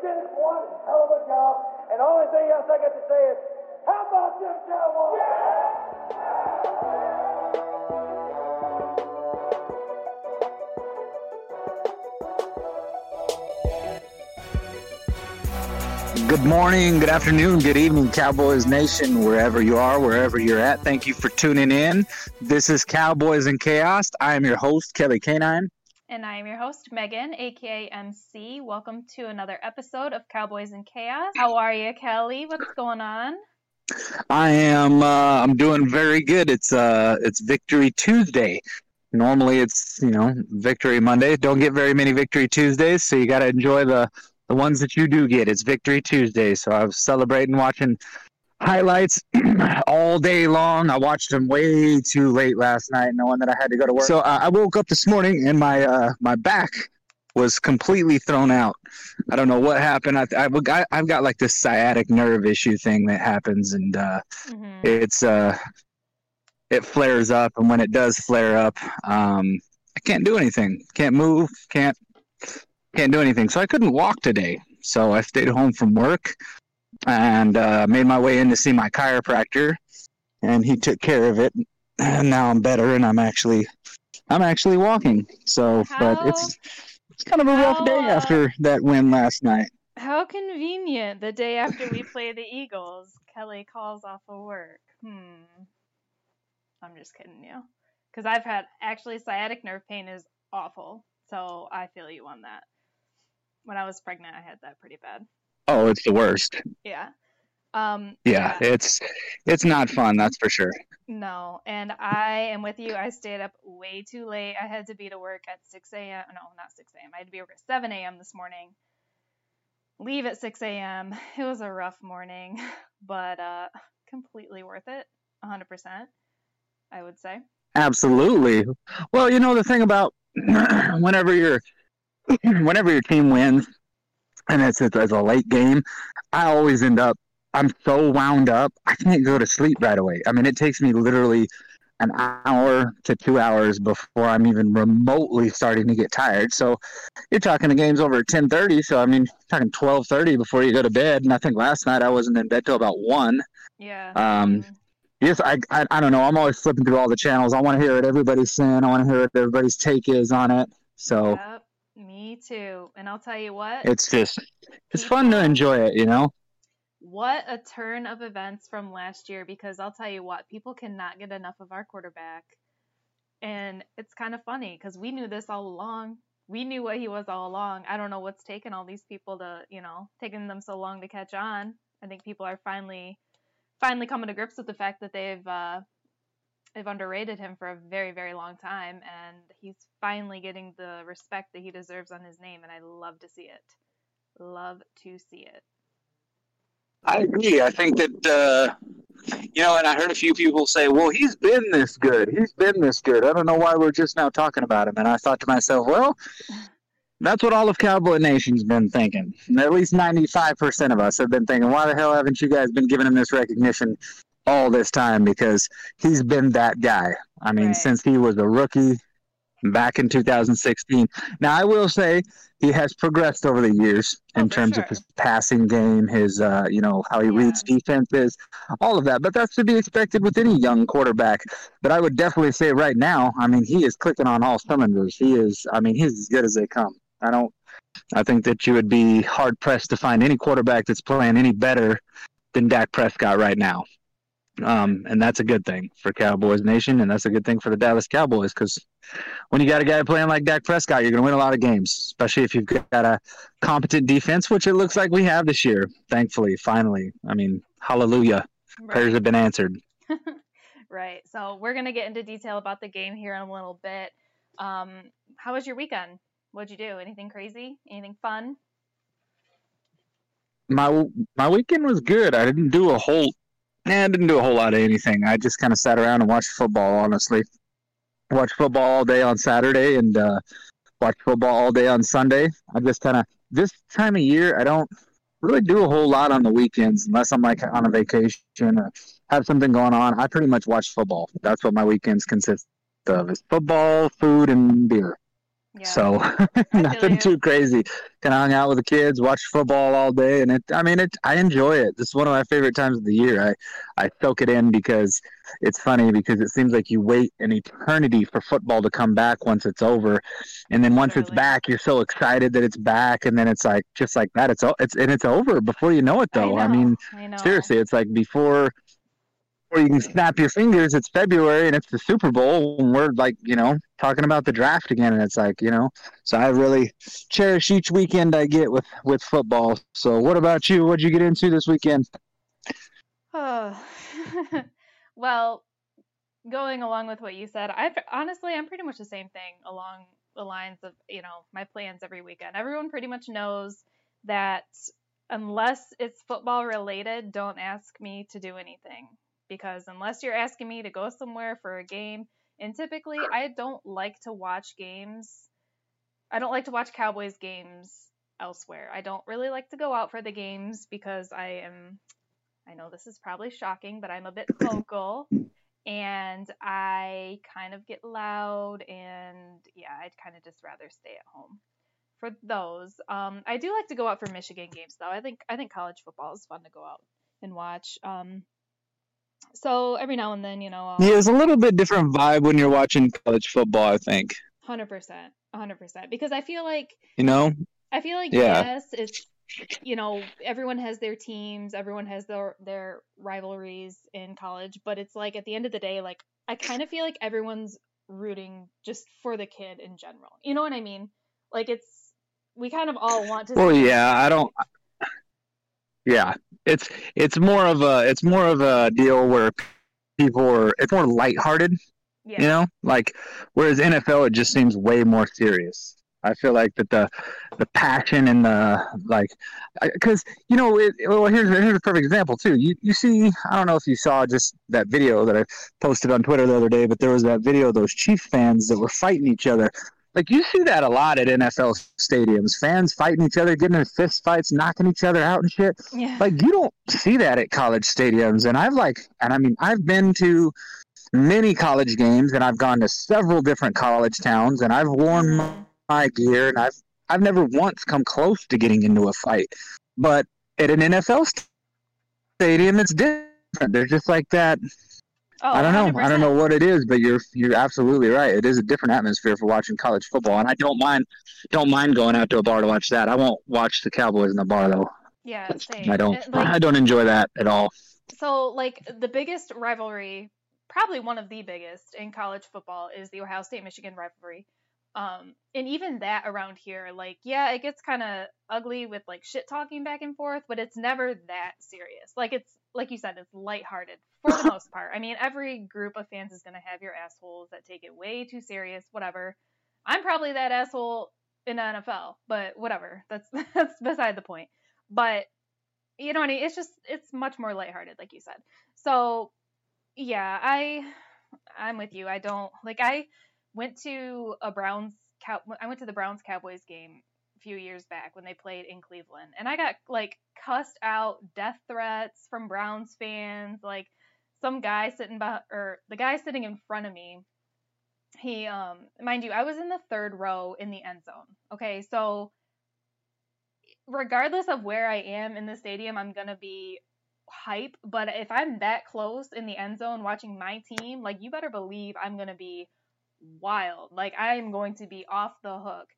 did one hell of a job. And only thing else I got to say is, how about? Good morning, good afternoon, good evening, Cowboys Nation, wherever you are, wherever you're at. Thank you for tuning in. This is Cowboys and Chaos. I am your host, Kelly Canine. And I am your host, Megan, aka MC. Welcome to another episode of Cowboys in Chaos. How are you, Kelly? What's going on? I am uh, I'm doing very good. It's uh it's Victory Tuesday. Normally it's, you know, Victory Monday. Don't get very many Victory Tuesdays, so you got to enjoy the the ones that you do get. It's Victory Tuesday, so I was celebrating watching highlights all day long. I watched them way too late last night, knowing that I had to go to work. So uh, I woke up this morning and my uh, my back was completely thrown out. I don't know what happened. I, I, I I've got like this sciatic nerve issue thing that happens, and uh, Mhm. it's uh it flares up, and when it does flare up, um, I can't do anything. Can't move. Can't can't do anything. So I couldn't walk today. So I stayed home from work and uh, made my way in to see my chiropractor, and he took care of it. And now I'm better, and I'm actually I'm actually walking. So, but it's it's kind of a rough day uh, after that win last night. How convenient. The day after we play the Eagles, Kelly calls off of work. Hmm. I'm just kidding you. Because I've had actually sciatic nerve pain is awful. So I feel you on that. When I was pregnant, I had that pretty bad. Oh, it's the worst. Yeah. Um, Yeah, it's it's not fun. That's for sure. No, and I am with you. I stayed up way too late. I had to be to work at 6 a.m. No, not 6 a.m. I had to be work at 7 a.m. this morning. Leave at 6 a.m. It was a rough morning, but uh, completely worth it. 100%, I would say. Absolutely. Well, you know the thing about whenever your whenever your team wins, and it's, it's, it's a late game, I always end up. I'm so wound up, I can't go to sleep right away. I mean, it takes me literally an hour to two hours before I'm even remotely starting to get tired. So you're talking the game's over at 10:30. So I mean, talking 12:30 before you go to bed. And I think last night I wasn't in bed till about one. Yeah. Um, mm, Yes, I, I I don't know. I'm always flipping through all the channels. I want to hear what everybody's saying. I want to hear what everybody's take is on it. So Yep, me too. And I'll tell you what, it's just it's fun to enjoy it, you know. what a turn of events from last year because I'll tell you what, people cannot get enough of our quarterback. And it's kind of funny because we knew this all along. We knew what he was all along. I don't know what's taken all these people to, you know, taking them so long to catch on. I think people are finally finally coming to grips with the fact that they've uh they've underrated him for a very very long time and he's finally getting the respect that he deserves on his name and I love to see it. Love to see it. I agree. I think that uh, you know, and I heard a few people say, "Well, he's been this good. He's been this good. I don't know why we're just now talking about him." And I thought to myself, "Well, that's what all of Cowboy Nation's been thinking. At least ninety-five percent of us have been thinking, why the hell haven't you guys been giving him this recognition all this time? Because he's been that guy. I mean, Right. since he was a rookie." Back in 2016. Now, I will say he has progressed over the years Oh, in terms sure. of his passing game, his uh, you know how he Yeah. reads defenses, all of that. But that's to be expected with any young quarterback. But I would definitely say right now, I mean, he is clicking on all cylinders. He is, I mean, he's as good as they come. I don't. I think that you would be hard pressed to find any quarterback that's playing any better than Dak Prescott right now. Um, and that's a good thing for Cowboys Nation, and that's a good thing for the Dallas Cowboys because when you got a guy playing like Dak Prescott, you're going to win a lot of games, especially if you've got a competent defense, which it looks like we have this year. Thankfully, finally. I mean, hallelujah. Prayers have been answered. Right. So we're gonna get into detail about the game here in a little bit. Um, how was your weekend? What'd you do? Anything crazy? Anything fun? My my weekend was good. I didn't do a whole, eh, I didn't do a whole lot of anything. I just kind of sat around and watched football. Honestly, watched football all day on Saturday and uh, watched football all day on Sunday. I just kind of this time of year, I don't really do a whole lot on the weekends unless I'm like on a vacation or have something going on. I pretty much watch football. That's what my weekends consist of: is football, food, and beer. Yeah. So nothing too crazy. Can hang out with the kids, watch football all day, and it. I mean, it. I enjoy it. This is one of my favorite times of the year. I I soak it in because it's funny because it seems like you wait an eternity for football to come back once it's over, and then once it's back, you're so excited that it's back, and then it's like just like that. It's o- it's and it's over before you know it. Though I, know, mean, I seriously, it's like before. Before you can snap your fingers, it's February and it's the Super Bowl, and we're like, you know, talking about the draft again, and it's like, you know, so I really cherish each weekend I get with with football. So, what about you? What'd you get into this weekend? Oh. well, going along with what you said, I honestly I'm pretty much the same thing along the lines of you know my plans every weekend. Everyone pretty much knows that unless it's football related, don't ask me to do anything because unless you're asking me to go somewhere for a game, and typically I don't like to watch games. I don't like to watch Cowboys games elsewhere. I don't really like to go out for the games because I am I know this is probably shocking, but I'm a bit vocal and I kind of get loud and yeah, I'd kind of just rather stay at home for those. Um, I do like to go out for Michigan games though. I think I think college football is fun to go out and watch. Um, so every now and then, you know, I'll, Yeah, it's a um, little bit different vibe when you're watching college football. I think hundred percent, hundred percent, because I feel like you know. I feel like Yeah. yes, it's you know everyone has their teams, everyone has their their rivalries in college, but it's like at the end of the day, like I kind of feel like everyone's rooting just for the kid in general. You know what I mean? Like it's we kind of all want to. Well, yeah, I don't. Yeah, it's it's more of a it's more of a deal where people are it's more lighthearted. yeah, You know, like whereas NFL it just seems way more serious. I feel like that the the passion and the like, because you know, it, well, here's here's a perfect example too. You you see, I don't know if you saw just that video that I posted on Twitter the other day, but there was that video of those Chief fans that were fighting each other. Like you see that a lot at NFL stadiums, fans fighting each other, getting in fist fights, knocking each other out and shit. Yeah, like you don't see that at college stadiums. And i've like and i mean i've been to many college games and i've gone to several different college towns and i've worn my, Mhm. my gear and i've i've never once come close to getting into a fight. But at an nfl stadium it's different. There's just like that Oh, i don't know i don't know what it is but you're you're absolutely right it is a different atmosphere for watching college football and i don't mind don't mind going out to a bar to watch that i won't watch the cowboys in the bar though Yeah, same. i don't It- like, i don't enjoy that at all So, like, the biggest rivalry, probably one of the biggest in college football, is the Ohio State Michigan rivalry. Um, and even that around here, like, yeah, it gets kind of ugly with like shit talking back and forth, but it's never that serious. Like, it's like you said, it's lighthearted for the most part. I mean, every group of fans is gonna have your assholes that take it way too serious, whatever. I'm probably that asshole in the NFL, but whatever. That's that's beside the point. But you know what I mean? It's just it's much more lighthearted, like you said. So yeah, I I'm with you. I don't like I went to a Browns cow I went to the Browns Cowboys game few years back when they played in Cleveland and I got like cussed out death threats from Browns fans like some guy sitting by or the guy sitting in front of me he um mind you I was in the third row in the end zone okay so regardless of where I am in the stadium, I'm gonna be hype. But if I'm that close in the end zone watching my team, like you better believe I'm gonna be wild. Like I'm going to be off the hook,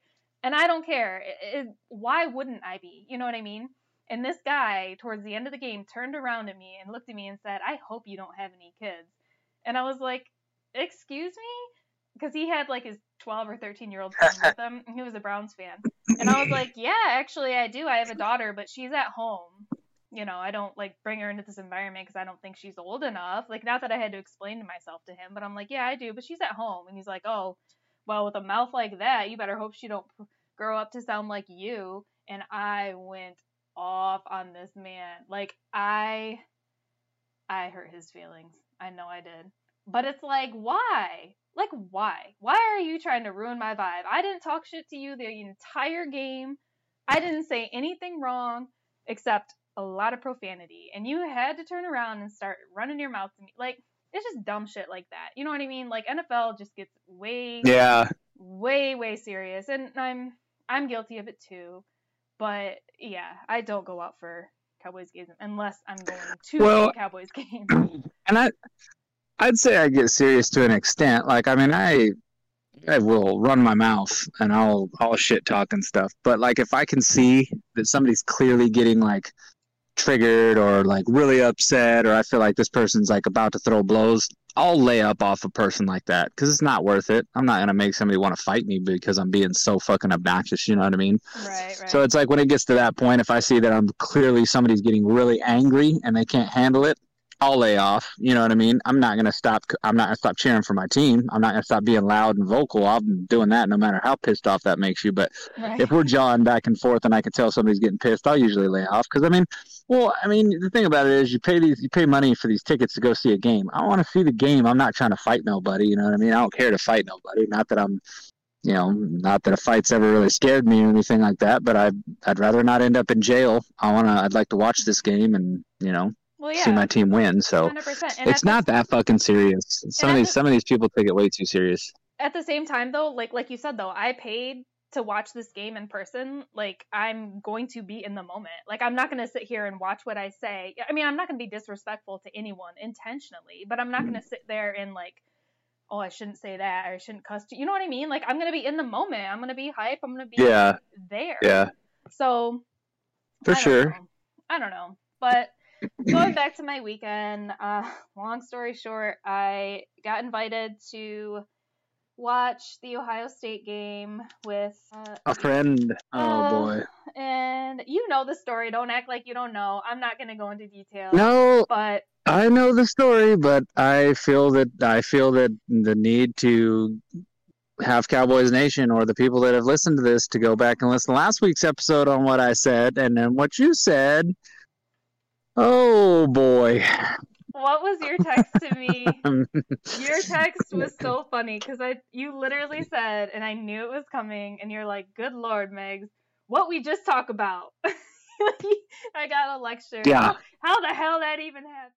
and I don't care. It, it, why wouldn't I be? You know what I mean? And this guy, towards the end of the game, turned around at me and looked at me and said, "I hope you don't have any kids." And I was like, "Excuse me." Because he had like his 12 or 13 year old son with him. and He was a Browns fan. And I was like, yeah, actually, I do. I have a daughter, but she's at home. You know, I don't like bring her into this environment because I don't think she's old enough. Like, not that I had to explain to myself to him, but I'm like, yeah, I do, but she's at home. And he's like, oh, well, with a mouth like that, you better hope she don't grow up to sound like you. And I went off on this man. Like, I, I hurt his feelings. I know I did. But it's like, why? Like, why? Why are you trying to ruin my vibe? I didn't talk shit to you the entire game. I didn't say anything wrong except a lot of profanity. And you had to turn around and start running your mouth to me. Like, it's just dumb shit like that. You know what I mean? Like, NFL just gets way, Yeah, way way serious, and I'm I'm guilty of it too. But yeah, I don't go out for Cowboys games unless I'm going to Well- a Cowboys game. and I, I'd say I get serious to an extent. Like, I mean, I, I will run my mouth and I'll, I'll shit talk and stuff. But like, if I can see that somebody's clearly getting like triggered or like really upset, or I feel like this person's like about to throw blows, I'll lay up off a person like that because it's not worth it. I'm not gonna make somebody want to fight me because I'm being so fucking obnoxious. You know what I mean? right, right. So it's like when it gets to that point, if I see that I'm clearly somebody's getting really angry and they can't handle it, I'll lay off. You know what I mean? I'm not gonna stop. I'm not gonna stop cheering for my team. I'm not gonna stop being loud and vocal. I'm doing that no matter how pissed off that makes you. But right. if we're jawing back and forth and I can tell somebody's getting pissed, I'll usually lay off. Because I mean, well, I mean, the thing about it is, you pay these, you pay money for these tickets to go see a game. I want to see the game. I'm not trying to fight nobody. You know what I mean? I don't care to fight nobody. Not that I'm, you know, not that a fight's ever really scared me or anything like that. But I, I'd rather not end up in jail. I wanna, I'd like to watch this game and you know well, see my team win. So. 100%. It's at the- not that fucking serious. Some of these the- some of these people take it way too serious. at the same time though like like you said though i paid to watch this game in person like i'm going to be in the moment like i'm not going to sit here and watch what i say i mean i'm not going to be disrespectful to anyone intentionally but i'm not going to mm. sit there and like oh i shouldn't say that i shouldn't cuss you know what i mean like i'm going to be in the moment i'm going to be hype i'm going to be Yeah. there Yeah, so for I sure. know. I don't know. But going back to my weekend, uh, long story short, I got invited to watch the Ohio State game with, uh, A friend. Oh Uh, boy. and you know the story. Don't act like you don't know. I'm not going to go into detail. No, But I know the story, but I feel that I feel that the need to have Cowboys Nation or the people that have listened to this to go back and listen to last week's episode on what I said and then what you said. Oh boy. what was your text to me? Your text was so funny because I you literally said, and I knew it was coming, and you're like, "Good Lord, Megs, what we just talk about." I got a lecture. Yeah. How the hell that even happened?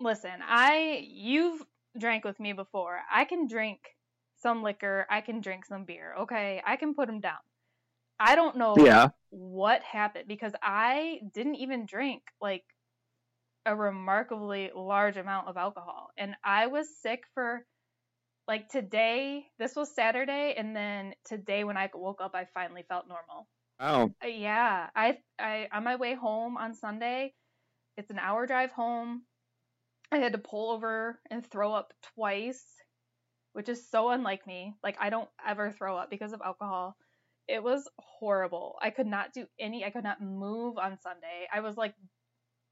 Listen, I you've drank with me before. I can drink some liquor. I can drink some beer. Okay, I can put them down. I don't know yeah. what happened because I didn't even drink like a remarkably large amount of alcohol. And I was sick for like today, this was Saturday, and then today when I woke up, I finally felt normal. Oh. Uh, yeah, I, I, on my way home on Sunday, it's an hour drive home. I had to pull over and throw up twice, which is so unlike me. Like, I don't ever throw up because of alcohol. It was horrible. I could not do any, I could not move on Sunday. I was like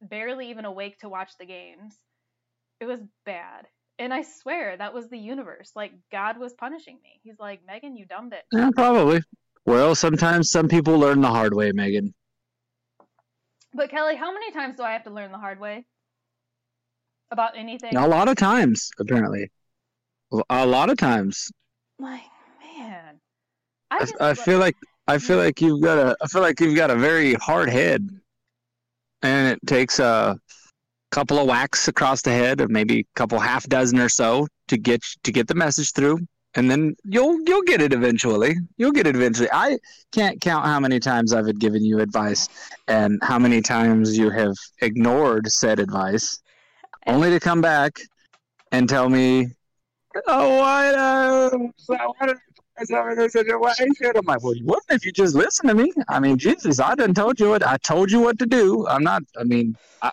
barely even awake to watch the games. It was bad. And I swear that was the universe. Like, God was punishing me. He's like, Megan, you dumb bitch. Yeah, probably. Well, sometimes some people learn the hard way, Megan. But Kelly, how many times do I have to learn the hard way? About anything? A lot of times, apparently. A lot of times. Like, man. I, I, I feel like I feel like you've got a I feel like you've got a very hard head, and it takes a couple of whacks across the head, of maybe a couple half dozen or so to get to get the message through, and then you'll you'll get it eventually. You'll get it eventually. I can't count how many times I've given you advice, and how many times you have ignored said advice, only to come back and tell me, "Oh, why, uh, why did I'm like, well, you wouldn't if you just listen to me. I mean, Jesus, I done told you what I told you what to do. I'm not. I mean, I,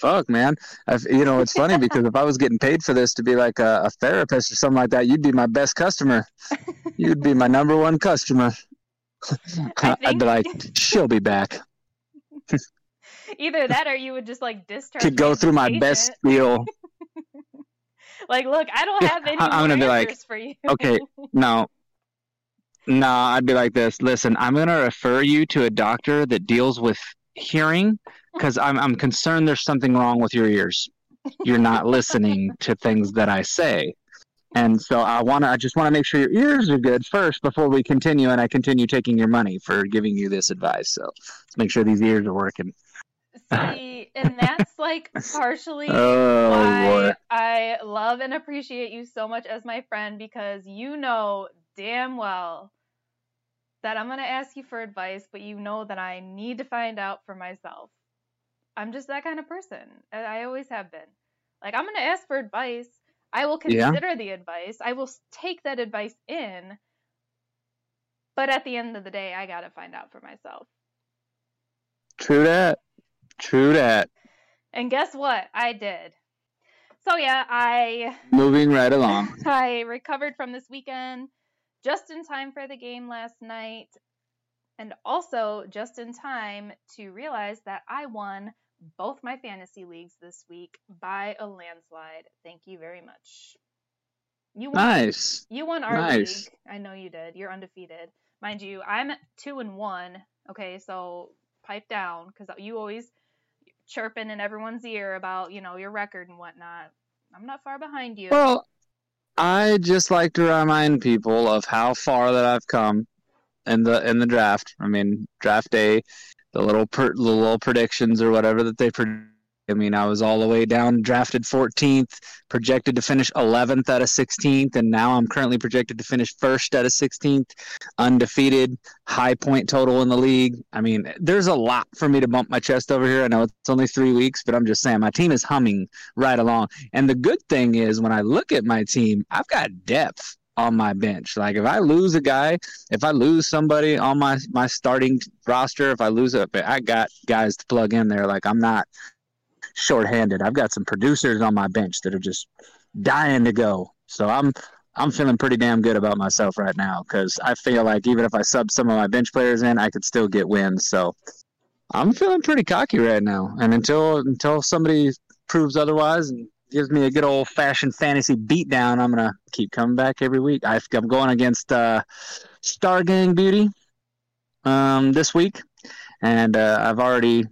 fuck, man. If, you know, it's funny because if I was getting paid for this to be like a, a therapist or something like that, you'd be my best customer. You'd be my number one customer. I I'd be like, she'll be back. Either that or you would just like discharge Could go through my patient. best spiel. Like, look, I don't have any I- I'm gonna be like, for you. Okay, no. No, I'd be like this. Listen, I'm going to refer you to a doctor that deals with hearing because I'm, I'm concerned there's something wrong with your ears. You're not listening to things that I say. And so I want to, I just want to make sure your ears are good first before we continue. And I continue taking your money for giving you this advice. So let's make sure these ears are working. See, and that's like partially Oh, why boy. I love and appreciate you so much as my friend because you know damn well that I'm going to ask you for advice, but you know that I need to find out for myself. I'm just that kind of person. I always have been. Like, I'm going to ask for advice. I will consider yeah. the advice. I will take that advice in. But at the end of the day, I got to find out for myself. True that. True that. And guess what? I did. So yeah, I moving right along. I recovered from this weekend just in time for the game last night and also just in time to realize that I won both my fantasy leagues this week by a landslide. Thank you very much. You won. Nice. You won our nice. league. I know you did. You're undefeated. Mind you, I'm two and one. Okay, so pipe down because you always chirping in everyone's ear about you know your record and whatnot. I'm not far behind you. Well, I just like to remind people of how far that I've come in the in the draft. I mean, draft day, the little per, the little predictions or whatever that they predict I mean, I was all the way down, drafted 14th, projected to finish 11th out of 16th, and now I'm currently projected to finish first out of 16th, undefeated, high point total in the league. I mean, there's a lot for me to bump my chest over here. I know it's only three weeks, but I'm just saying my team is humming right along. And the good thing is, when I look at my team, I've got depth on my bench. Like if I lose a guy, if I lose somebody on my my starting roster, if I lose it, I got guys to plug in there. Like I'm not shorthanded. I've got some producers on my bench that are just dying to go. So I'm I'm feeling pretty damn good about myself right now because I feel like even if I sub some of my bench players in, I could still get wins. So I'm feeling pretty cocky right now. And until until somebody proves otherwise and gives me a good old fashioned fantasy beatdown, I'm gonna keep coming back every week. I, am going against uh, Star Gang Beauty um, this week, and uh, I've already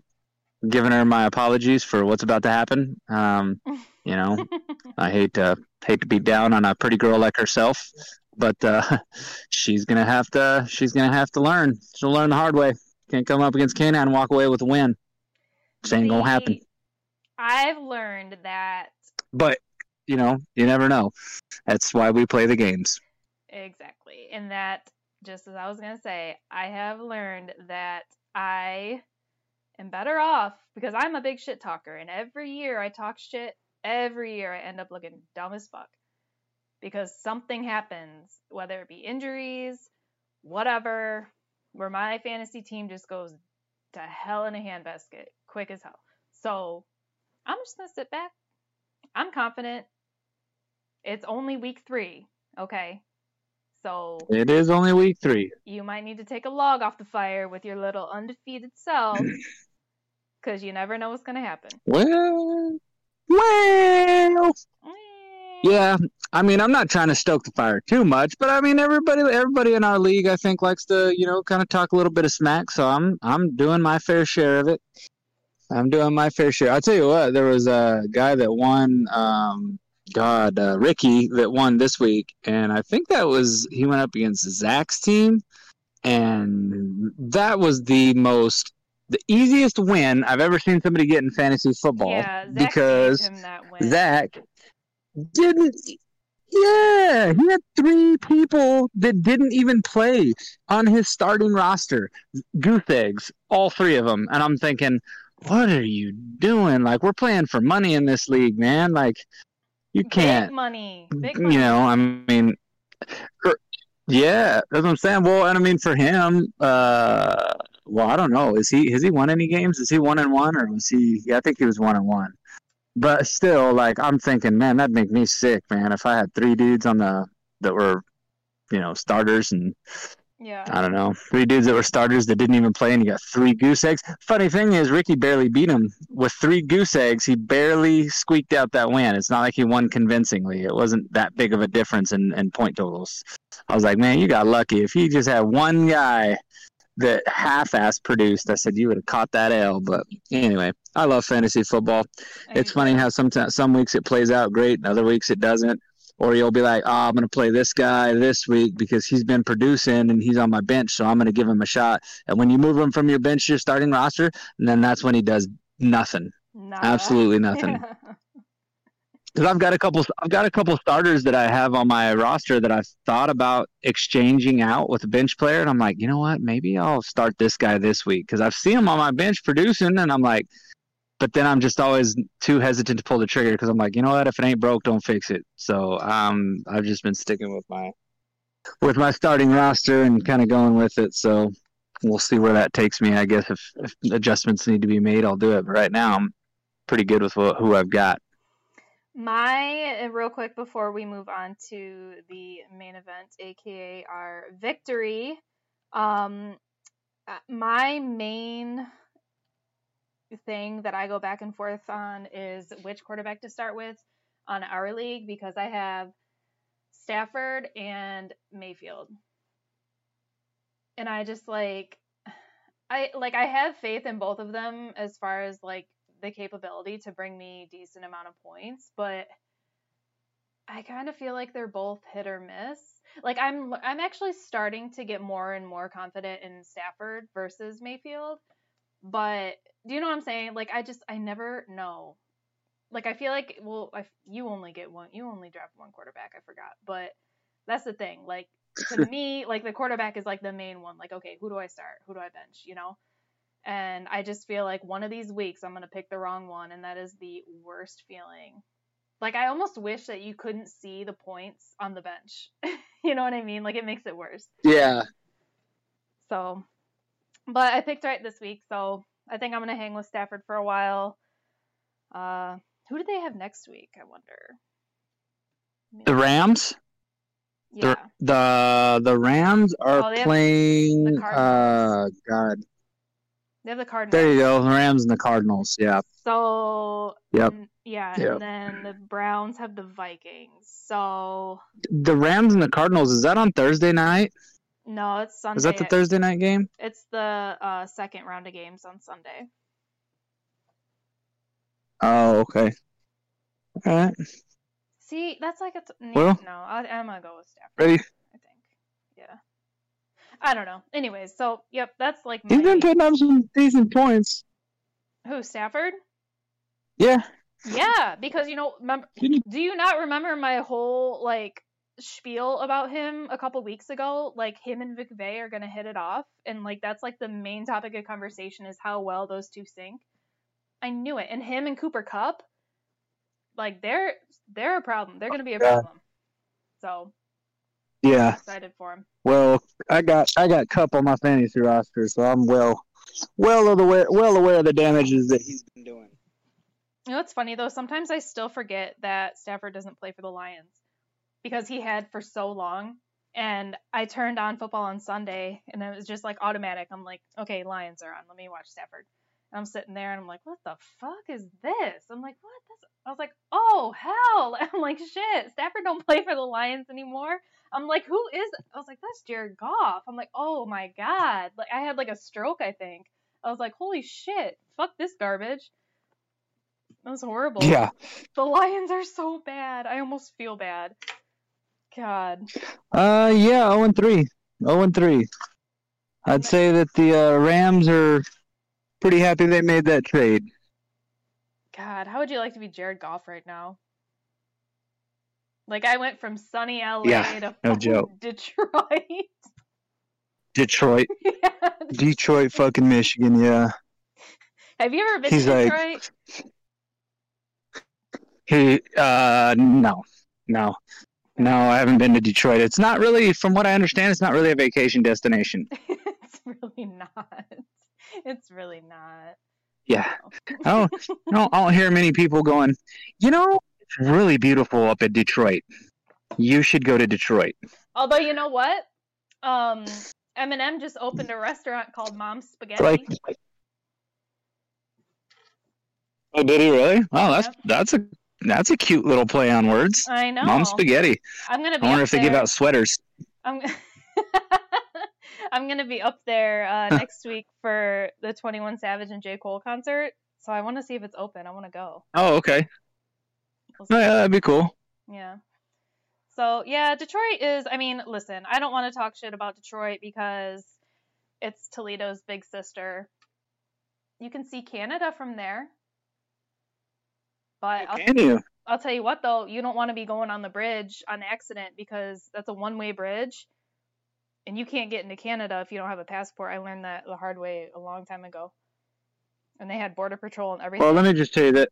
giving her my apologies for what's about to happen. Um, you know, I hate to hate to be down on a pretty girl like herself, but uh, she's gonna have to she's gonna have to learn. She'll learn the hard way. Can't come up against Canine and walk away with a win. This ain't gonna happen. I've learned that. But you know, you never know. That's why we play the games. Exactly, and that just as I was gonna say, I have learned that I am better off because I'm a big shit talker, and every year I talk shit. Every year I end up looking dumb as fuck because something happens, whether it be injuries, whatever, where my fantasy team just goes to hell in a handbasket quick as hell. So I'm just gonna sit back. I'm confident. It's only week three, okay? So it is only week three. You might need to take a log off the fire with your little undefeated self because you never know what's going to happen. Well, well, yeah. I mean, I'm not trying to stoke the fire too much, but I mean, everybody, everybody in our league, I think, likes to, you know, kind of talk a little bit of smack. So I'm, I'm doing my fair share of it. I'm doing my fair share. I'll tell you what, there was a guy that won, um, God, uh, Ricky that won this week, and I think that was he went up against Zach's team, and that was the most the easiest win I've ever seen somebody get in fantasy football yeah, because Zach didn't. Yeah, he had three people that didn't even play on his starting roster. Goose eggs, all three of them. And I'm thinking, what are you doing? Like, we're playing for money in this league, man. Like, you can't. Big money. Big money. You know, I mean, er, yeah, that's what I'm saying. Well, and I mean, for him, uh, well, I don't know. Is he has he won any games? Is he one and one or was he? Yeah, I think he was one and one. But still, like I'm thinking, man, that'd make me sick, man. If I had three dudes on the that were, you know, starters and yeah. I don't know. Three dudes that were starters that didn't even play, and you got three goose eggs. Funny thing is, Ricky barely beat him with three goose eggs. He barely squeaked out that win. It's not like he won convincingly. It wasn't that big of a difference in, in point totals. I was like, man, you got lucky. If he just had one guy that half-ass produced. I said you would have caught that L. But anyway, I love fantasy football. It's funny how sometimes some weeks it plays out great, and other weeks it doesn't. Or you'll be like, oh, I'm going to play this guy this week because he's been producing and he's on my bench, so I'm going to give him a shot. And when you move him from your bench to your starting roster, and then that's when he does nothing. Nada. Absolutely nothing. because I've got a couple. I've got a couple starters that I have on my roster that I've thought about exchanging out with a bench player, and I'm like, you know what? Maybe I'll start this guy this week because I've seen him on my bench producing, and I'm like, but then I'm just always too hesitant to pull the trigger because I'm like, you know what? If it ain't broke, don't fix it. So um, I've just been sticking with my with my starting roster and kind of going with it. So we'll see where that takes me. I guess if, if adjustments need to be made, I'll do it. But right now, I'm pretty good with what, who I've got. My uh, real quick before we move on to the main event, aka our victory. Um, uh, my main thing that I go back and forth on is which quarterback to start with on our league because I have Stafford and Mayfield. And I just like I like I have faith in both of them as far as like the capability to bring me decent amount of points, but I kind of feel like they're both hit or miss. Like I'm I'm actually starting to get more and more confident in Stafford versus Mayfield. But do you know what I'm saying? Like I just I never know. Like I feel like well, I, you only get one. You only draft one quarterback. I forgot, but that's the thing. Like to me, like the quarterback is like the main one. Like okay, who do I start? Who do I bench? You know. And I just feel like one of these weeks I'm gonna pick the wrong one, and that is the worst feeling. Like I almost wish that you couldn't see the points on the bench. you know what I mean? Like it makes it worse. Yeah. So, but I picked right this week, so I think I'm gonna hang with Stafford for a while. Uh, who do they have next week? I wonder. The Rams. Yeah. The the, the Rams are Oh, playing. the uh, God. They have the Cardinals. There you go. The Rams and the Cardinals. Yeah. So. Yep. and- yeah, Yep. and then the Browns have the Vikings. So The Rams and the Cardinals. Is that on Thursday night? no, it's Sunday. Is that the Thursday night game? It's the uh, second round of games on Sunday. Oh, okay. All right. See, that's like a t- Well- no. I, I'm gonna go with Stafford. Ready? I think. Yeah. I don't know. Anyways, so yep, that's like He's been putting up some decent points. who Stafford. Yeah. Yeah, because you know, remember, do you not remember my whole like spiel about him a couple weeks ago? Like him and McVay are gonna hit it off, and like that's like the main topic of conversation is how well those two sync. I knew it, and him and Cooper Kupp, like they're they're a problem. They're gonna be a Yeah. problem. So Yeah. excited for him. Well, I got I got Kupp on my fantasy roster, so I'm well well aware well aware of the damages that he's been doing. You know what's funny though? Sometimes I still forget that Stafford doesn't play for the Lions because he had for so long. And I turned on football on Sunday, and it was just like automatic. I'm like, okay, Lions are on. Let me watch Stafford. I'm sitting there, and I'm like, what the fuck is this? I'm like, what? This? I was like, oh hell! I'm like, shit. Stafford don't play for the Lions anymore. I'm like, who is? I was like, that's Jared Goff. I'm like, oh my god! Like I had like a stroke. I think. I was like, holy shit! Fuck this garbage. That was horrible. Yeah. The Lions are so bad. I almost feel bad. God. Uh yeah, 0 and 3. 0 and 3. I'd say that the uh, Rams are pretty happy they made that trade. God, how would you like to be Jared Goff right now? Like I went from sunny LA Yeah, to no joke. Detroit. Detroit, yeah. Detroit, fucking Michigan. Yeah. Have you ever been He's to like- Detroit? He uh no, no, no. I haven't been to Detroit. It's not really, from what I understand, it's not really a vacation destination. it's really not. It's really not. Yeah. I don't, I don't, hear many people going. You know, it's really beautiful up in Detroit. You should go to Detroit. Although you know what? Um Eminem just opened a restaurant called Mom's Spaghetti. Like, oh, did he really? Oh, that's Yep. that's a that's a cute little play on words. I know. Mom's spaghetti. I'm gonna be I wonder if they give out sweaters. I'm I'm gonna be up there uh, next week for the Twenty One Savage and J Cole concert. So I want to see if it's open. I want to go. Oh, okay. We'll Oh, yeah, that'd be cool. Yeah. So yeah, Detroit is. I mean, listen, I don't want to talk shit about Detroit because it's Toledo's big sister. You can see Canada from there. But I'll, you? I'll tell you what though, you don't want to be going on the bridge on accident because that's a one-way bridge, and you can't get into Canada if you don't have a passport. I learned that the hard way a long time ago. And they had border patrol and everything. Well, let me just tell you that.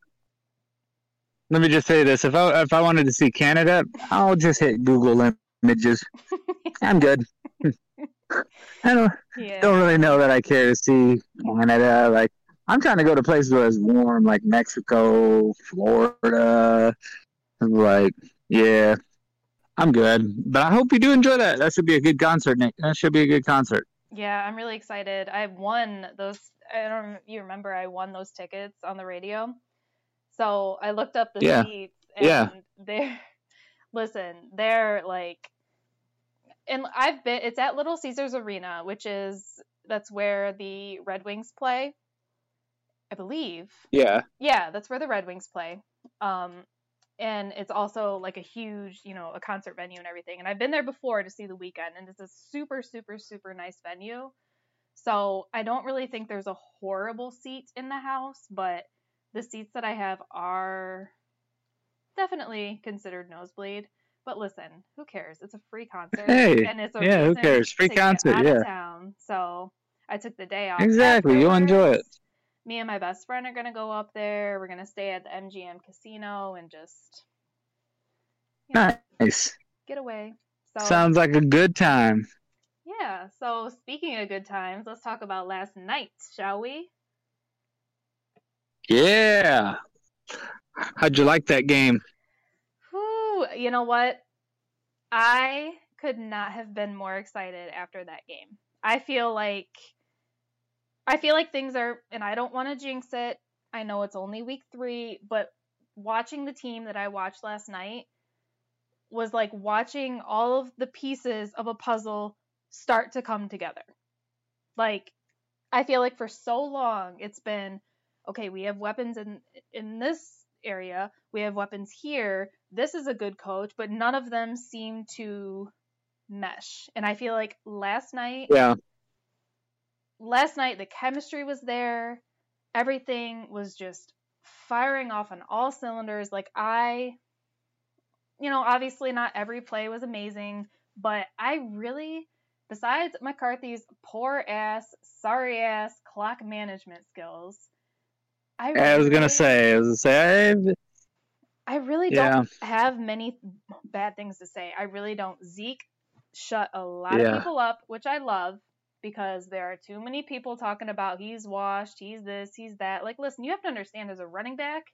Let me just say this: if I if I wanted to see Canada, I'll just hit Google Images. I'm good. I don't yeah. don't really know that I care to see Canada. Like I'm trying to go to places where it's warm, like Mexico, Florida. Like, yeah, I'm good. But I hope you do enjoy that. That should be a good concert, Nick. That should be a good concert. Yeah, I'm really excited. I won those. I don't know if you remember. I won those tickets on the radio. So I looked up the Yeah. seats, and Yeah. they're listen. They're like, and I've been. It's at Little Caesars Arena, which is that's where the Red Wings play. I believe. Yeah. Yeah, that's where the Red Wings play. Um, and it's also like a huge, you know, a concert venue and everything. And I've been there before to see the Weeknd, and it's a super, super, super nice venue. So I don't really think there's a horrible seat in the house, but the seats that I have are definitely considered nosebleed. But listen, who cares? It's a free concert, Hey, and it's a yeah, who cares? Free concert, yeah. town. So I took the day off. Exactly, you'll enjoy it. Me and my best friend are gonna go up there. We're gonna stay at the MGM Casino and just you know, Nice. get away. So Sounds like a good time. yeah. So speaking of good times, let's talk about last night, shall we? Yeah. How'd you like that game? Whew, you know what? I could not have been more excited after that game. I feel like I feel like things are and I don't want to jinx it. I know it's only week 3, but watching the team that I watched last night was like watching all of the pieces of a puzzle start to come together. Like I feel like for so long it's been okay, we have weapons in in this area, we have weapons here. This is a good coach, but none of them seem to mesh. And I feel like last night Yeah. Last night the chemistry was there. Everything was just firing off on all cylinders. Like I you know, obviously not every play was amazing, but I really besides McCarthy's poor ass, sorry ass clock management skills, I, I was gonna say, I was gonna say, I- I really don't have many bad things to say. I really don't. Zeke shut a lot Yeah. of people up, which I love because there are too many people talking about he's washed, he's this, he's that. Like, listen, you have to understand as a running back,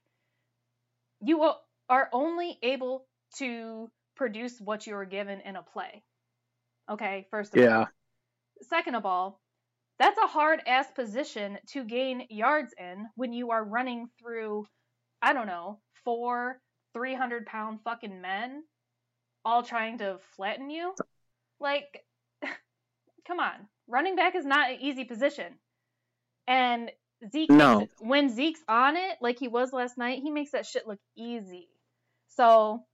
you are only able to produce what you are given in a play. Okay, first of all. yeah, Second of all, that's a hard ass position to gain yards in when you are running through, I don't know, four 300 pound fucking men all trying to flatten you. Like, come on. Running back is not an easy position. And Zeke, No. makes when Zeke's on it, like he was last night, he makes that shit look easy. So,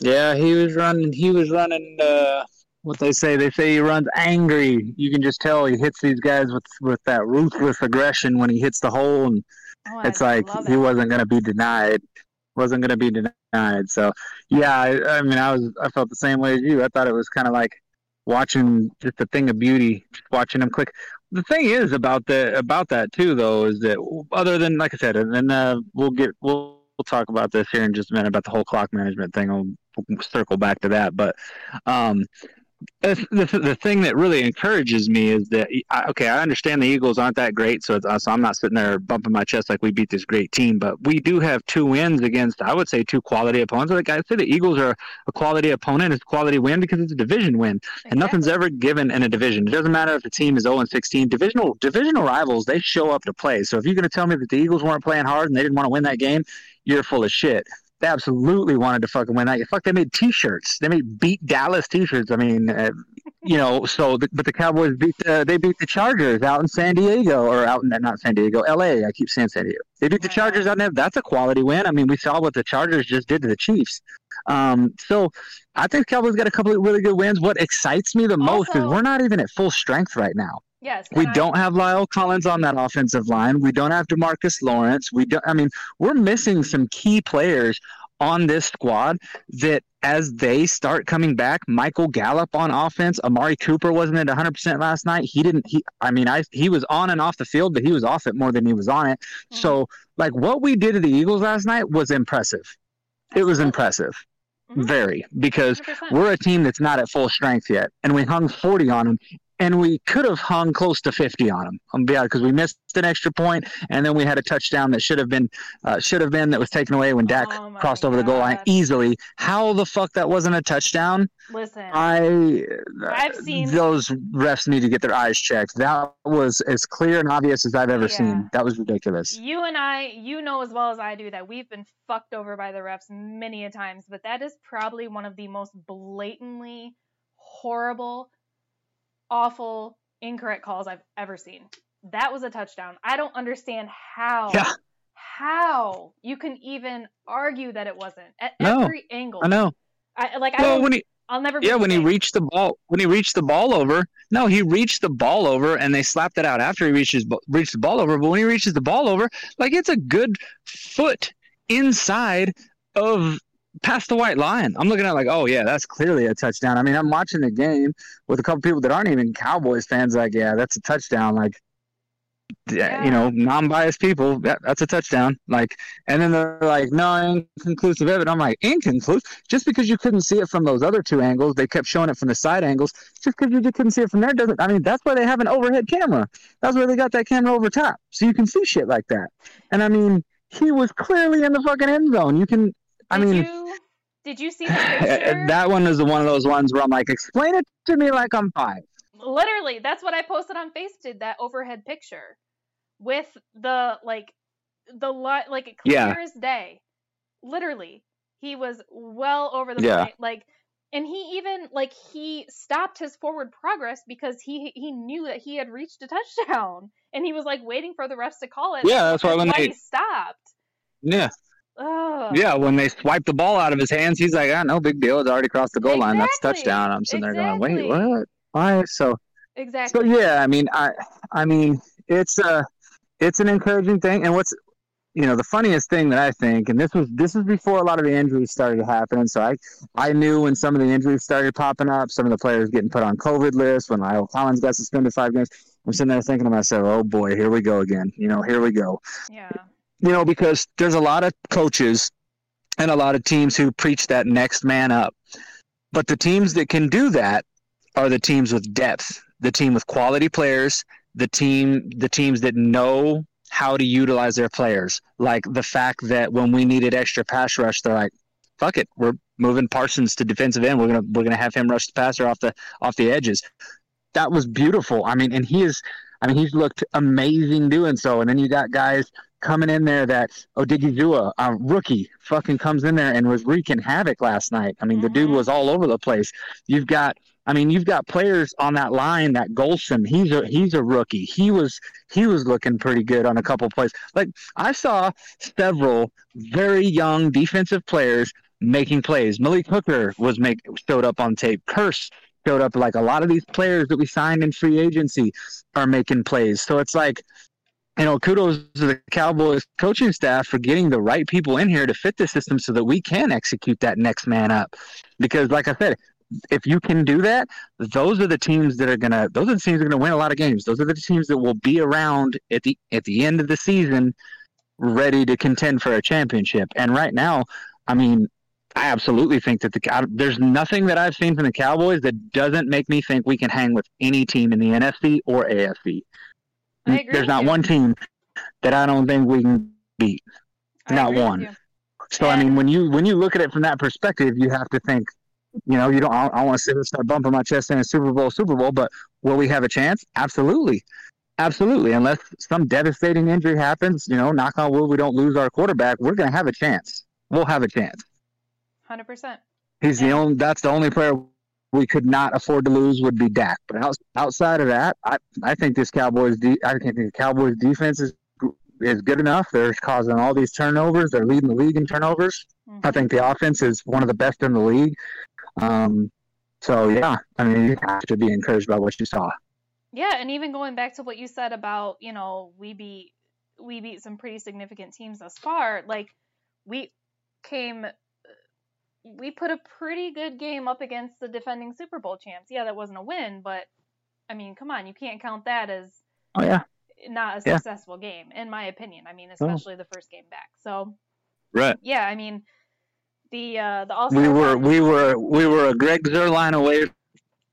yeah. He was running. He was running. Uh, what they say? They say he runs angry. You can just tell he hits these guys with with that ruthless aggression when he hits the hole, and oh, I it's like he it. wasn't gonna be denied. Wasn't gonna be denied. So yeah, I, I mean, I was. I felt the same way as you. I thought it was kind of like watching just a thing of beauty, just watching them click. The thing is about the about that too, though, is that other than like I said, and then uh, we'll get we'll, we'll talk about this here in just a minute about the whole clock management thing. I'll we'll circle back to that, but um, the, the, thing that really encourages me is that I- okay, I understand the Eagles aren't that great, so, it's, so I'm not sitting there bumping my chest like we beat this great team, but we do have two wins against I would say two quality opponents. Like I say, the Eagles are a quality opponent, it's a quality win because it's a division win and nothing's ever given in a division. It doesn't matter if the team is 0 and 16. Divisional divisional rivals, they show up to play. So if you're going to tell me that the Eagles weren't playing hard and they didn't want to win that game, you're full of shit. They absolutely wanted to fucking win that. Fuck, they made T-shirts. They made beat Dallas T-shirts. I mean, uh, you know. So, the, but the Cowboys beat the, they beat the Chargers out in San Diego or out in not San Diego, L.A. I keep saying San Diego. They beat the Chargers out there. That's a quality win. I mean, we saw what the Chargers just did to the Chiefs. Um, so I think Cowboys got a couple of really good wins. What excites me the most is we're not even at full strength right now. Yes. We I- don't have La'el Collins on that offensive line. We don't have DeMarcus Lawrence. We don't. I mean, we're missing some key players on this squad that as they start coming back, Michael Gallup on offense, Amari Cooper wasn't at 100% last night. He didn't, he, I mean, I, he was on and off the field, but he was off it more than he was on it. Mm-hmm. So, like, what we did to the Eagles last night was impressive. It was impressive. Mm-hmm. Very, because we we're a team that's not at full strength yet, and we hung 40 on them and we could have hung close to 50 on them. I'm be because we missed an extra point, and then we had a touchdown that should have been uh, should have been that was taken away when Dak oh crossed God. over the goal line easily. How the fuck that wasn't a touchdown? Listen, I I've seen those refs need to get their eyes checked. That was as clear and obvious as I've ever yeah. seen. That was ridiculous. You and I, you know as well as I do that we've been fucked over by the refs many a times, but that is probably one of the most blatantly horrible awful, incorrect calls I've ever seen. That was a touchdown. I don't understand how yeah. how you can even argue that it wasn't at no, every angle. I know. I like well, I when he, I'll never Yeah, when he reached the ball when he reached the ball over. No, he reached the ball over and they slapped it out after he reaches reached the ball over, but when he reaches the ball over, like it's a good foot inside of past the white line. I'm looking at like, oh yeah, that's clearly a touchdown. I mean, I'm watching the game with a couple people that aren't even Cowboys fans. Like, yeah, that's a touchdown. Like, yeah. you know, non-biased people, yeah, that's a touchdown. Like, and then they're like, no, inconclusive evidence. I'm like, inconclusive? Just because you couldn't see it from those other two angles, they kept showing it from the side angles. Just because you just couldn't see it from there doesn't. I mean, that's why they have an overhead camera. That's why they got that camera over top, so you can see shit like that. And I mean, he was clearly in the fucking end zone. You can I mean, you, did you see the eh, eh, that one is one of those ones where I'm like, explain it to me like I'm five. Literally, that's what I posted on Facebook. That overhead picture with the like the lot like clear yeah. as day. Literally, he was well over the yeah. point. Like, and he even like he stopped his forward progress because he he knew that he had reached a touchdown, and he was like waiting for the refs to call it. Yeah, that's why when why they he stopped. Yeah, yeah, when they swipe the ball out of his hands, he's like, "Ah, no big deal. It's already crossed the goal exactly. line. That's touchdown." I'm sitting exactly. there going, "Wait, what? Why?" So exactly. So yeah, I mean, I, I mean, it's a, it's an encouraging thing. And what's, you know, the funniest thing that I think, and this was this was before a lot of the injuries started happening. So I, I knew when some of the injuries started popping up, some of the players getting put on COVID lists. When La'el Collins got suspended five games, I'm sitting there thinking to myself, "Oh boy, here we go again." You know, here we go. Yeah you know, because there's a lot of coaches and a lot of teams who preach that next man up. But the teams that can do that are the teams with depth, the team with quality players, the team the teams that know how to utilize their players. Like the fact that when we needed extra pass rush, they're like, fuck it, we're moving Parsons to defensive end. We're gonna we're gonna have him rush the passer off the off the edges. That was beautiful. I mean, and he is I mean, he's looked amazing doing so. And then you got guys coming in there that Odighizuwa, a rookie, fucking comes in there and was wreaking havoc last night. I mean, the dude mm-hmm. was all over the place. You've got I mean, you've got players on that line. That Golston, he's a he's a rookie. He was he was looking pretty good on a couple plays. Like I saw several very young defensive players making plays. Malik Hooker was make showed up on tape. Kearse showed up. Like a lot of these players that we signed in free agency are making plays. So it's like you know, kudos to the Cowboys coaching staff for getting the right people in here to fit the system so that we can execute that next man up. Because, like I said, if you can do that, those are the teams that are gonna. Those are the teams that are gonna win a lot of games. Those are the teams that will be around at the at the end of the season, ready to contend for a championship. And right now, I mean, I absolutely think that the there's nothing that I've seen from the Cowboys that doesn't make me think we can hang with any team in the NFC or AFC. There's not one team that I don't think we can beat. I not one. So I mean, when you when you look at it from that perspective, you have to think. You know, you don't. I, I want to sit and start bumping my chest in a Super Bowl, Super Bowl, but will we have a chance? Absolutely, absolutely. Unless some devastating injury happens, you know, knock on wood, we don't lose our quarterback. We're going to have a chance. We'll have a chance. Hundred percent. He's the only. That's the only player we could not afford to lose would be Dak. But outside of that, I, I think this Cowboys de- I think the Cowboys defense is is good enough. They're causing all these turnovers. They're leading the league in turnovers. Mm-hmm. I think the offense is one of the best in the league. Um, so yeah, I mean you have to be encouraged by what you saw. Yeah, and even going back to what you said about you know we beat we beat some pretty significant teams thus far. Like we came we put a pretty good game up against the defending Super Bowl champs. Yeah, that wasn't a win, but I mean, come on, you can't count that as oh yeah not a Yeah. successful game, in my opinion. I mean, especially the first game back. So right. yeah, I mean, the uh, the All We were we were we were a Greg Zuerlein away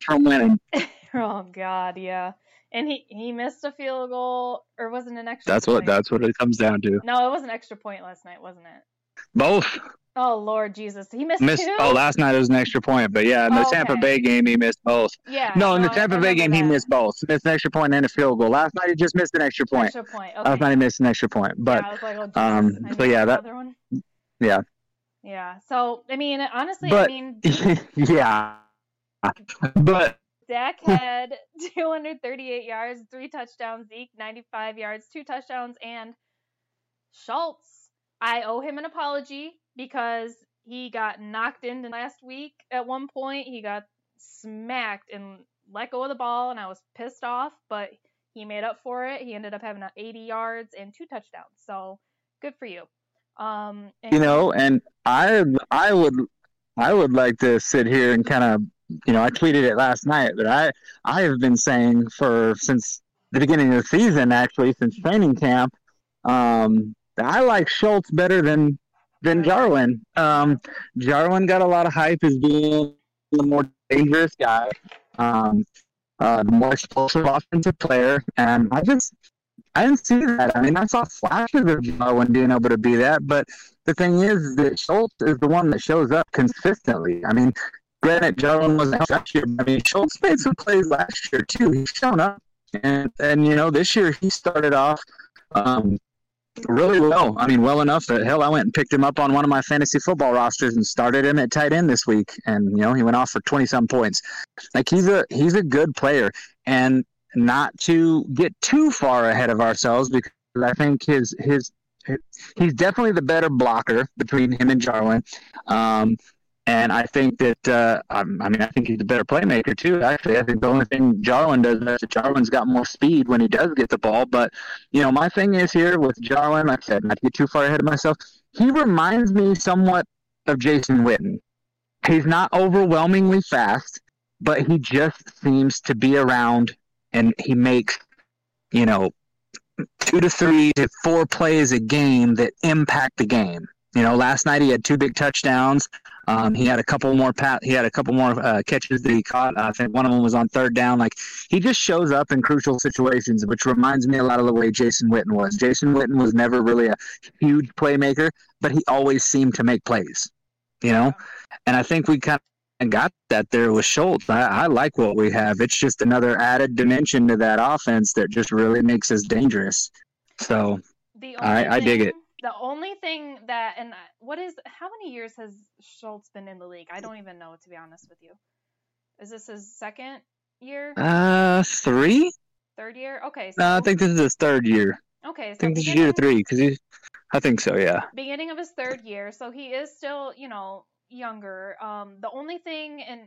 from winning. oh God, yeah, and he he missed a field goal, or was not an extra? That's what that's what it comes down to. No, it was an extra point last night, wasn't it? Both Oh Lord Jesus, he missed, missed. two. Oh, last night it was an extra point, but yeah, in the Oh, Tampa okay. Bay game he missed both. yeah. No, in the Tampa Bay game he missed both. Missed an extra point and a field goal. Last night he just missed an extra point. Extra point. Okay. Last night he missed an extra point, but yeah, like, oh, um, so yeah, that- one. yeah. Yeah. So I mean, honestly, I mean, yeah. But Dak had 238 yards, three touchdowns. Zeke 95 yards, two touchdowns, and Schultz. I owe him an apology because he got knocked in last week at one point. He got smacked and let go of the ball, and I was pissed off. But he made up for it. He ended up having uh, 80 yards and two touchdowns. So good for you. Um, and you know, and I I would I would like to sit here and kind of you know I tweeted it last night, but I I have been saying for since the beginning of the season, actually since training camp, um, I like Schultz better than than Jarwin. Um, Jarwin got a lot of hype as being the more dangerous guy, um, uh, the more explosive offensive player, and I just I didn't see that. I mean, I saw flashes of Jarwin being able to be that, but the thing is that Schultz is the one that shows up consistently. I mean, granted, Jarwin wasn't last year, but I mean, Schultz made some plays last year too. He's shown up, and and you know, this year he started off um, really well. I mean, well enough that hell, I went and picked him up on one of my fantasy football rosters and started him at tight end this week, and you know, he went off for twenty some points. Like he's a he's a good player, and not to get too far ahead of ourselves because I think his his he's definitely the better blocker between him and Jarwin. Um, and I think that uh, I'm- mean I think he's a better playmaker too. Actually, I think the only thing Jarwin does is that Jarwin's got more speed when he does get the ball. But you know, my thing is here with Jarwin, like I said, not to get too far ahead of myself. He reminds me somewhat of Jason Witten. He's not overwhelmingly fast, but he just seems to be around, and he makes you know two to three to four plays a game that impact the game. You know, last night he had two big touchdowns. Um, he had a couple more pat. He had a couple more uh, catches that he caught. I think one of them was on third down. Like he just shows up in crucial situations, which reminds me a lot of the way Jason Witten was. Jason Witten was never really a huge playmaker, but he always seemed to make plays. You know, and I think we kind of got that there with Schultz. I, I like what we have. It's just another added dimension to that offense that just really makes us dangerous. So I- I dig it. The only thing that, and what is, how many years has Schultz been in the league? I don't even know, to be honest with you. Is this his second year? uh, three? Third year? Okay. So, No, I think this is his third year. okay. I think this is year three because he. I think so. Yeah. beginning of his third year, so he is still, you know, younger. Um, the only thing, and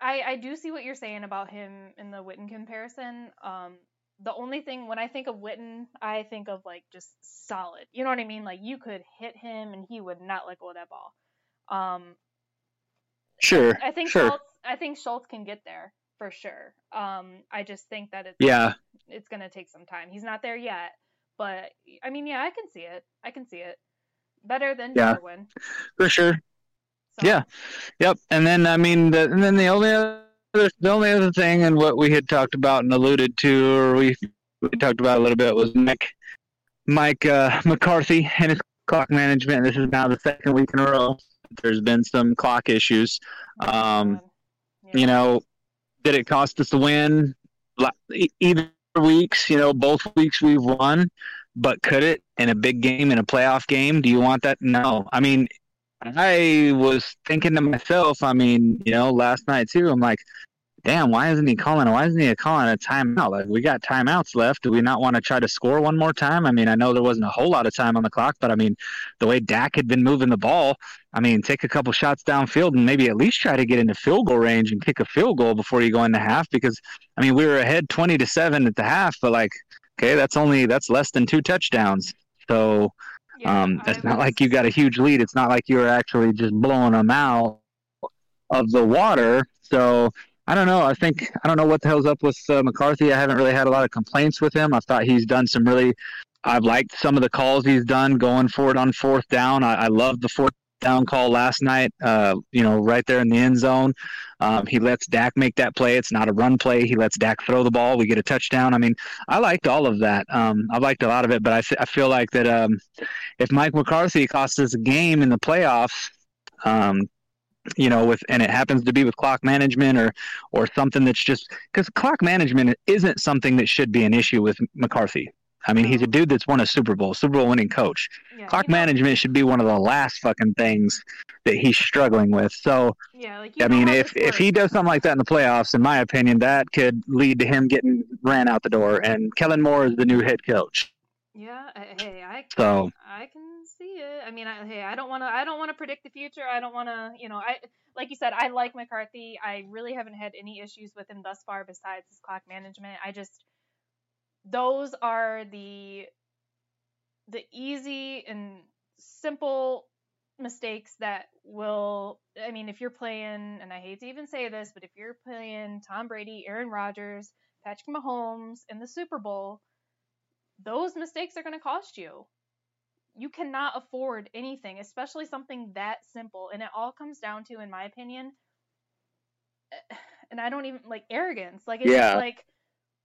I, I do see what you're saying about him in the Witten comparison. Um, the only thing when I think of Witten, I think of like just solid. You know what I mean? Like you could hit him and he would not let go of that ball. Um, Sure. I think sure. Schultz, I think Schultz can get there for sure. Um, I just think that it's Yeah. it's gonna take some time. He's not there yet, but I mean, yeah, I can see it. I can see it better than Yeah. Jarwin. For sure. So, Yeah. Yep. And then I mean, the, and then the only other the only other thing, and what we had talked about and alluded to, or we we talked about a little bit, was Mike Mike uh, McCarthy and his clock management. This is now the second week in a row. There's been some clock issues. Um, Yeah. you know, did it cost us a win? Either weeks, you know, both weeks we've won, but could it in a big game, in a playoff game? Do you want that? No. I mean, I was thinking to myself, I mean, you know, last night too, I'm like, damn, why isn't he calling? Why isn't he calling a timeout? Like, we got timeouts left. Do we not want to try to score one more time? I mean, I know there wasn't a whole lot of time on the clock, but I mean, the way Dak had been moving the ball, I mean, take a couple shots downfield and maybe at least try to get into field goal range and kick a field goal before you go into half. Because I mean, we were ahead twenty to seven at the half, but like, okay, that's only that's less than two touchdowns. So, Yeah, um, it's not like you got a huge lead. It's not like you were actually just blowing them out of the water. So I don't know. I think I don't know what the hell's up with uh, McCarthy. I haven't really had a lot of complaints with him. I thought he's done some really. I've liked some of the calls he's done going for it on fourth down. I, I love the fourth down call last night. Uh, you know, right there in the end zone. Um, he lets Dak make that play. It's not a run play. He lets Dak throw the ball. We get a touchdown. I mean, I liked all of that. Um, I liked a lot of it, but I, I feel like that um, if Mike McCarthy costs us a game in the playoffs, um, you know, with and it happens to be with clock management or or something that's just because clock management isn't something that should be an issue with McCarthy. I mean, he's a dude that's won a Super Bowl, Super Bowl winning coach. yeah, Clock you know- management should be one of the last fucking things that he's struggling with. So, Yeah, like I mean, if if he does something like that in the playoffs, in my opinion, that could lead to him getting ran out the door. And Kellen Moore is the new head coach. Yeah, hey, I So- I can it. I mean, I, hey, I don't want to I don't want to predict the future. I don't want to, you know, I like you said, I like McCarthy. I really haven't had any issues with him thus far besides his clock management. I just those are the the easy and simple mistakes that will I mean, if you're playing and I hate to even say this, but if you're playing Tom Brady, Aaron Rodgers, Patrick Mahomes in the Super Bowl, those mistakes are going to cost you. You cannot afford anything, especially something that simple. And it all comes down to, in my opinion, and I don't even like arrogance. Like, it's Yeah. like,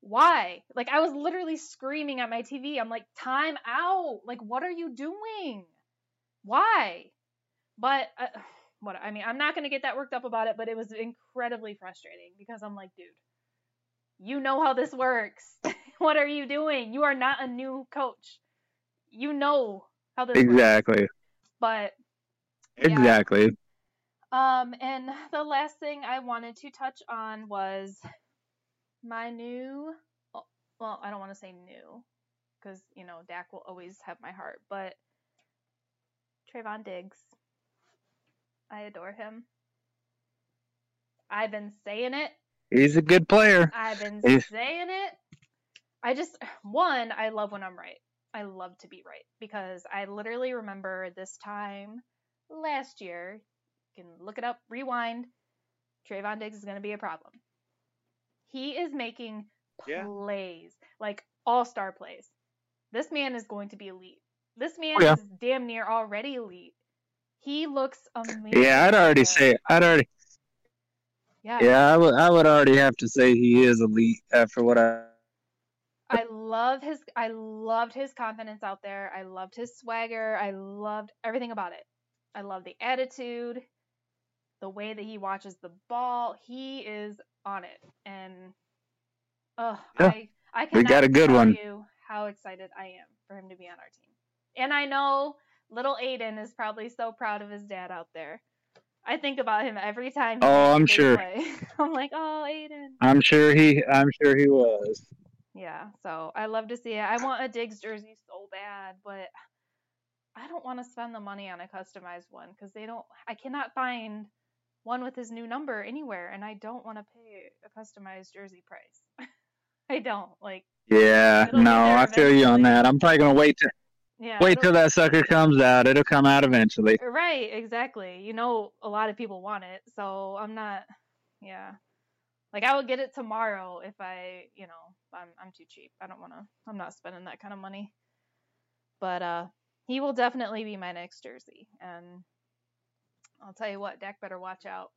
why? Like, I was literally screaming at my TV. I'm like, time out. Like, what are you doing? Why? But, uh, what? I mean, I'm not going to get that worked up about it, but it was incredibly frustrating because I'm like, dude, you know how this works. what are you doing? You are not a new coach. You know how this works. Exactly. But yeah. Exactly. um and the last thing I wanted to touch on was my new well, I don't want to say new cuz you know, Dak will always have my heart, but Trevon Diggs. I adore him. I've been saying it He's a good player. I've been If- saying it. I just one, I love when I'm right. I love to be right because I literally remember this time last year. You can look it up, rewind. Trevon Diggs is going to be a problem. He is making Yeah. plays, like all star plays. This man is going to be elite. This man Oh, yeah. is damn near already elite. He looks amazing. Yeah, I'd already say I'd already Yeah, yeah, I would I would already have to say he is elite uh, after what I I love his I loved his confidence out there. I loved his swagger. I loved everything about it. I love the attitude, the way that he watches the ball. He is on it. And uh Yeah, I I we got a good tell one. you how excited I am for him to be on our team. And I know little Aiden is probably so proud of his dad out there. I think about him every time. he Oh, I'm sure. play. I'm like, oh, Aiden. I'm sure he I'm sure he was. Yeah, so I love to see it. I want a Diggs jersey so bad, but I don't want to spend the money on a customized one because they don't. I cannot find one with his new number anywhere, and I don't want to pay a customized jersey price. I don't like. Yeah, no, I feel you on that. I'm probably gonna wait to Yeah. wait till that sucker comes out. It'll come out eventually. Uh, right, exactly. You know, a lot of people want it, so I'm not. Yeah, like I would get it tomorrow if I, you know, I'm I'm too cheap. I don't want to. I'm not spending that kind of money. But uh, he will definitely be my next jersey, and I'll tell you what, Dak better watch out.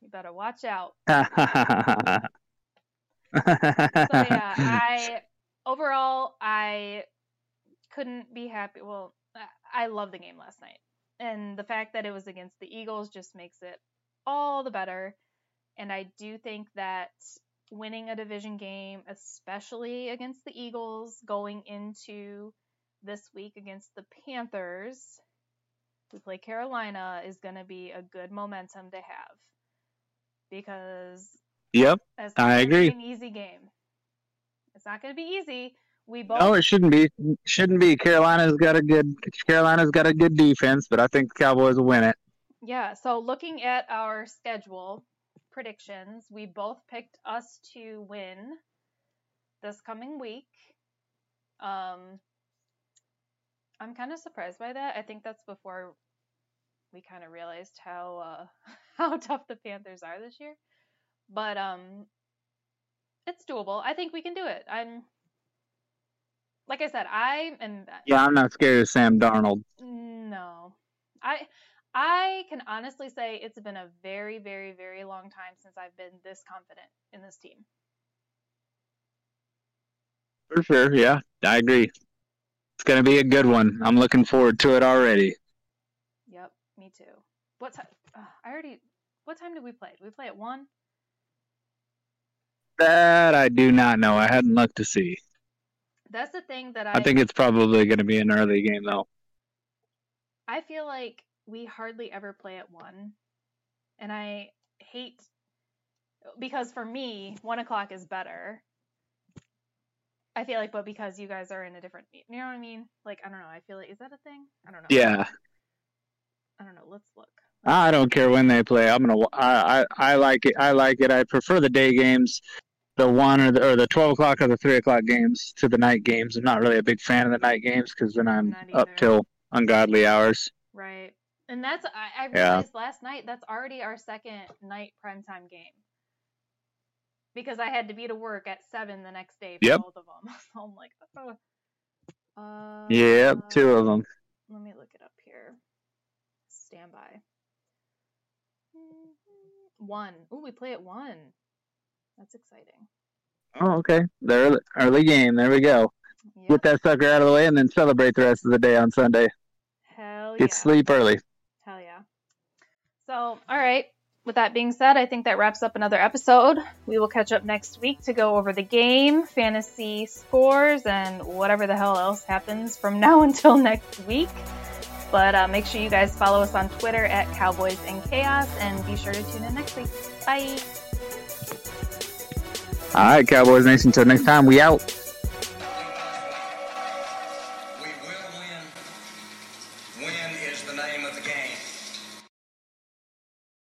You better watch out. So yeah, I overall I couldn't be happy. Well, I- I love the game last night, and the fact that it was against the Eagles just makes it all the better. And I do think that winning a division game, especially against the Eagles, going into this week against the Panthers, who play Carolina, is going to be a good momentum to have because yep. I agree. An easy game. It's not going to be easy. We both. No, it shouldn't be. Shouldn't be. Carolina's got a good. Carolina's got a good defense, but I think the Cowboys will win it. Yeah. So looking at our schedule predictions, we both picked us to win this coming week. Um, I'm kind of surprised by that. I think that's before we kind of realized how uh, how tough the Panthers are this year. But um, it's doable. I think we can do it. I'm like I said, I am. Yeah, I'm not scared of Sam Darnold. No, I I can honestly say it's been a very, very, very long time since I've been this confident in this team. For sure, yeah, I agree. It's gonna be a good one. I'm looking forward to it already. Yep, me too. What time? Uh, I already. What time did we play? Did we play at one? That I do not know. I hadn't looked to see. That's the thing that I. I think it's probably going to be an early game, though. I feel like we hardly ever play at one, and I hate because for me, one o'clock is better. I feel like, but because you guys are in a different, you know what I mean? Like, I don't know. I feel like is that a thing? I don't know. Yeah. I don't know. Let's look. I don't care when they play. I'm gonna. I, I I like it. I like it. I prefer the day games, the one or the or the twelve o'clock or the three o'clock games to the night games. I'm not really a big fan of the night games because then I'm up till ungodly hours. Right, and that's I, I realized yeah. last night that's already our second night primetime game because I had to be to work at seven the next day for yep. both of them. So I'm like, oh. Uh, yep, two of them. Let me look it up here. Standby. One. Ooh, we play at one. That's exciting. Oh, okay. The early, game. There we go. Yep. Get that sucker out of the way and then celebrate the rest of the day on Sunday. Hell yeah. Get sleep early. So, all right. With that being said, I think that wraps up another episode. We will catch up next week to go over the game, fantasy scores, and whatever the hell else happens from now until next week. But uh, make sure you guys follow us on Twitter at Cowboys and Chaos and be sure to tune in next week. Bye. All right, Cowboys Nation. Until next time, we out.